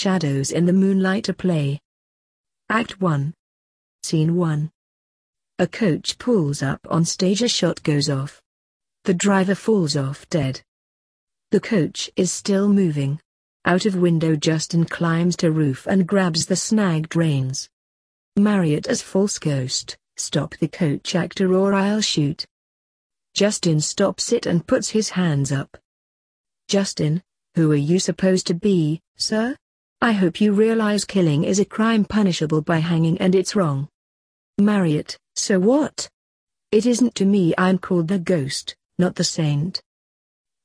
shadows in the moonlight a play. Act 1. Scene 1. A coach pulls up on stage a shot goes off. The driver falls off dead. The coach is still moving. Out of window Justin climbs to roof and grabs the snagged reins. Marriott as false ghost, stop the coach actor or I'll shoot. Justin stops it and puts his hands up. Justin, who are you supposed to be, sir? I hope you realize killing is a crime punishable by hanging and it's wrong. Marriott, so what? It isn't to me I'm called the ghost, not the saint.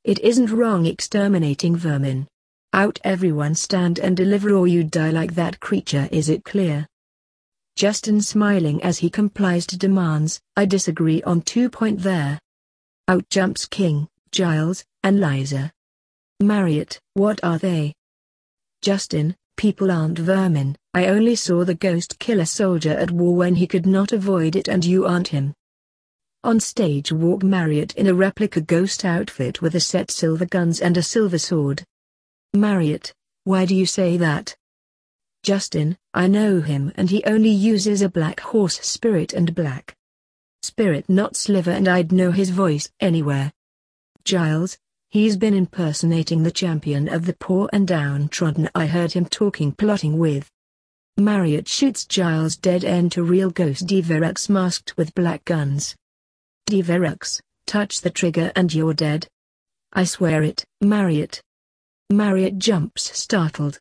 It isn't wrong exterminating vermin. Out everyone stand and deliver or you die like that creature is it clear? Justin smiling as he complies to demands, I disagree on two point there. Out jumps King, Giles, and Liza. Marriott, what are they? Justin, people aren't vermin, I only saw the ghost kill a soldier at war when he could not avoid it and you aren't him. On stage walk Marriott in a replica ghost outfit with a set silver guns and a silver sword. Marriott, why do you say that? Justin, I know him and he only uses a black horse spirit and black spirit not sliver and I'd know his voice anywhere. Giles, He's been impersonating the champion of the poor and downtrodden I heard him talking plotting with. Marriott shoots Giles dead end to real ghost Diverux masked with black guns. Diverux, touch the trigger and you're dead. I swear it, Marriott. Marriott jumps startled.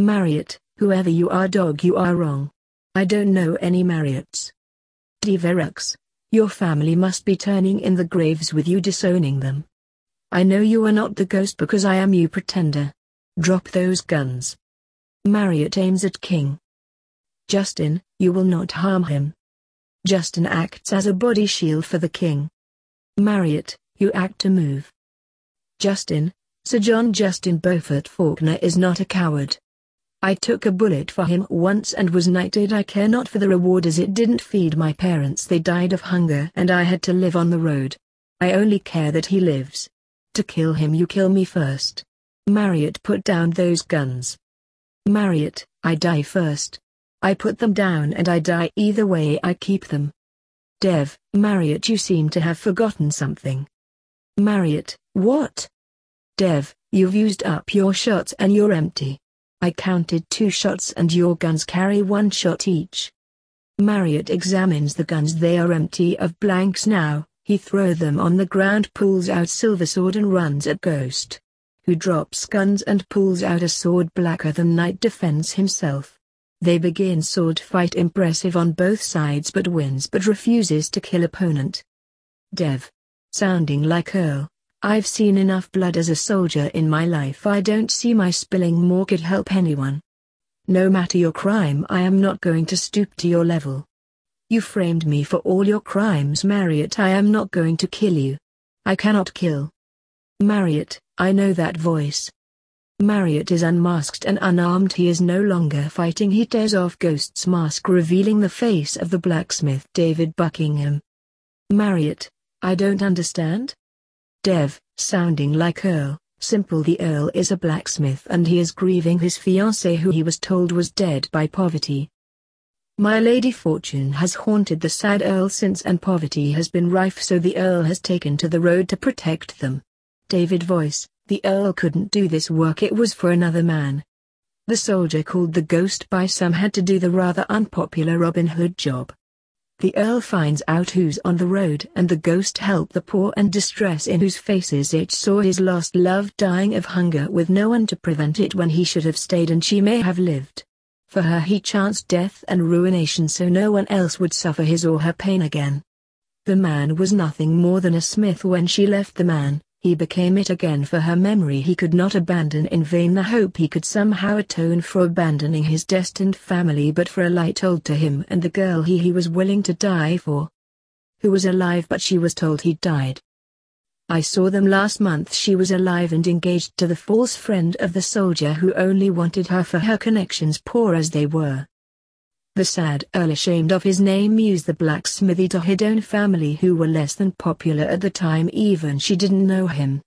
Marriott, whoever you are dog you are wrong. I don't know any Marriotts. Diverux, your family must be turning in the graves with you disowning them. I know you are not the ghost because I am you pretender. Drop those guns. Marriott aims at King. Justin, you will not harm him. Justin acts as a body shield for the king. Marriott, you act to move. Justin, Sir John Justin Beaufort Faulkner is not a coward. I took a bullet for him once and was knighted I care not for the reward as it didn't feed my parents they died of hunger and I had to live on the road. I only care that he lives. To kill him you kill me first. Marriott put down those guns. Marriott, I die first. I put them down and I die either way I keep them. Dev, Marriott you seem to have forgotten something. Marriott, what? Dev, you've used up your shots and you're empty. I counted two shots and your guns carry one shot each. Marriott examines the guns they are empty of blanks now, he throw them on the ground pulls out silver sword and runs at Ghost. Who drops guns and pulls out a sword blacker than night defends himself. They begin sword fight impressive on both sides but wins but refuses to kill opponent. Dev. Sounding like Earl. I've seen enough blood as a soldier in my life I don't see my spilling more could help anyone. No matter your crime I am not going to stoop to your level. You framed me for all your crimes Marriott I am not going to kill you. I cannot kill. Marriott, I know that voice. Marriott is unmasked and unarmed he is no longer fighting he tears off Ghost's mask revealing the face of the blacksmith David Buckingham. Marriott, I don't understand? Dev, sounding like Earl, simple the Earl is a blacksmith and he is grieving his fiancée who he was told was dead by poverty. My Lady Fortune has haunted the sad Earl since and poverty has been rife so the Earl has taken to the road to protect them. David voice, the Earl couldn't do this work it was for another man. The soldier called the ghost by some had to do the rather unpopular Robin Hood job. The Earl finds out who's on the road and the ghost help the poor and distress in whose faces each saw his lost love dying of hunger with no one to prevent it when he should have stayed and she may have lived. For her he chanced death and ruination so no one else would suffer his or her pain again. The man was nothing more than a smith when she left the man, he became it again for her memory he could not abandon in vain the hope he could somehow atone for abandoning his destined family but for a light told to him and the girl he he was willing to die for. Who was alive but she was told he died. I saw them last month she was alive and engaged to the false friend of the soldier who only wanted her for her connections poor as they were. The sad Earl ashamed of his name used the blacksmithy to his own family who were less than popular at the time even she didn't know him.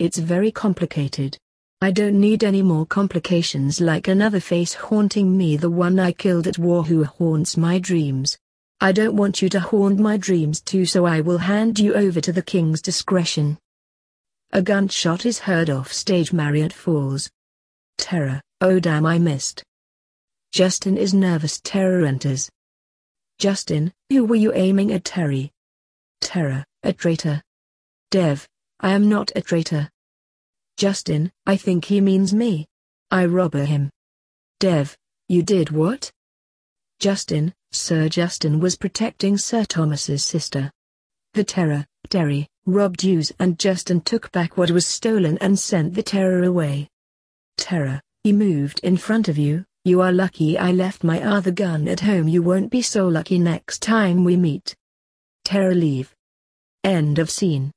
It's very complicated. I don't need any more complications like another face haunting me the one I killed at war who haunts my dreams. I don't want you to haunt my dreams too so I will hand you over to the king's discretion. A gunshot is heard off stage Marriott falls. Terror, oh damn I missed. Justin is nervous Terror enters. Justin, who were you aiming at Terry? Terror, a traitor. Dev, I am not a traitor. Justin, I think he means me. I rob him. Dev, you did what? Justin, Sir Justin was protecting Sir Thomas's sister. The terror, Derry, robbed Hughes and Justin took back what was stolen and sent the terror away. Terror, he moved in front of you, you are lucky I left my other gun at home you won't be so lucky next time we meet. Terror leave. End of scene.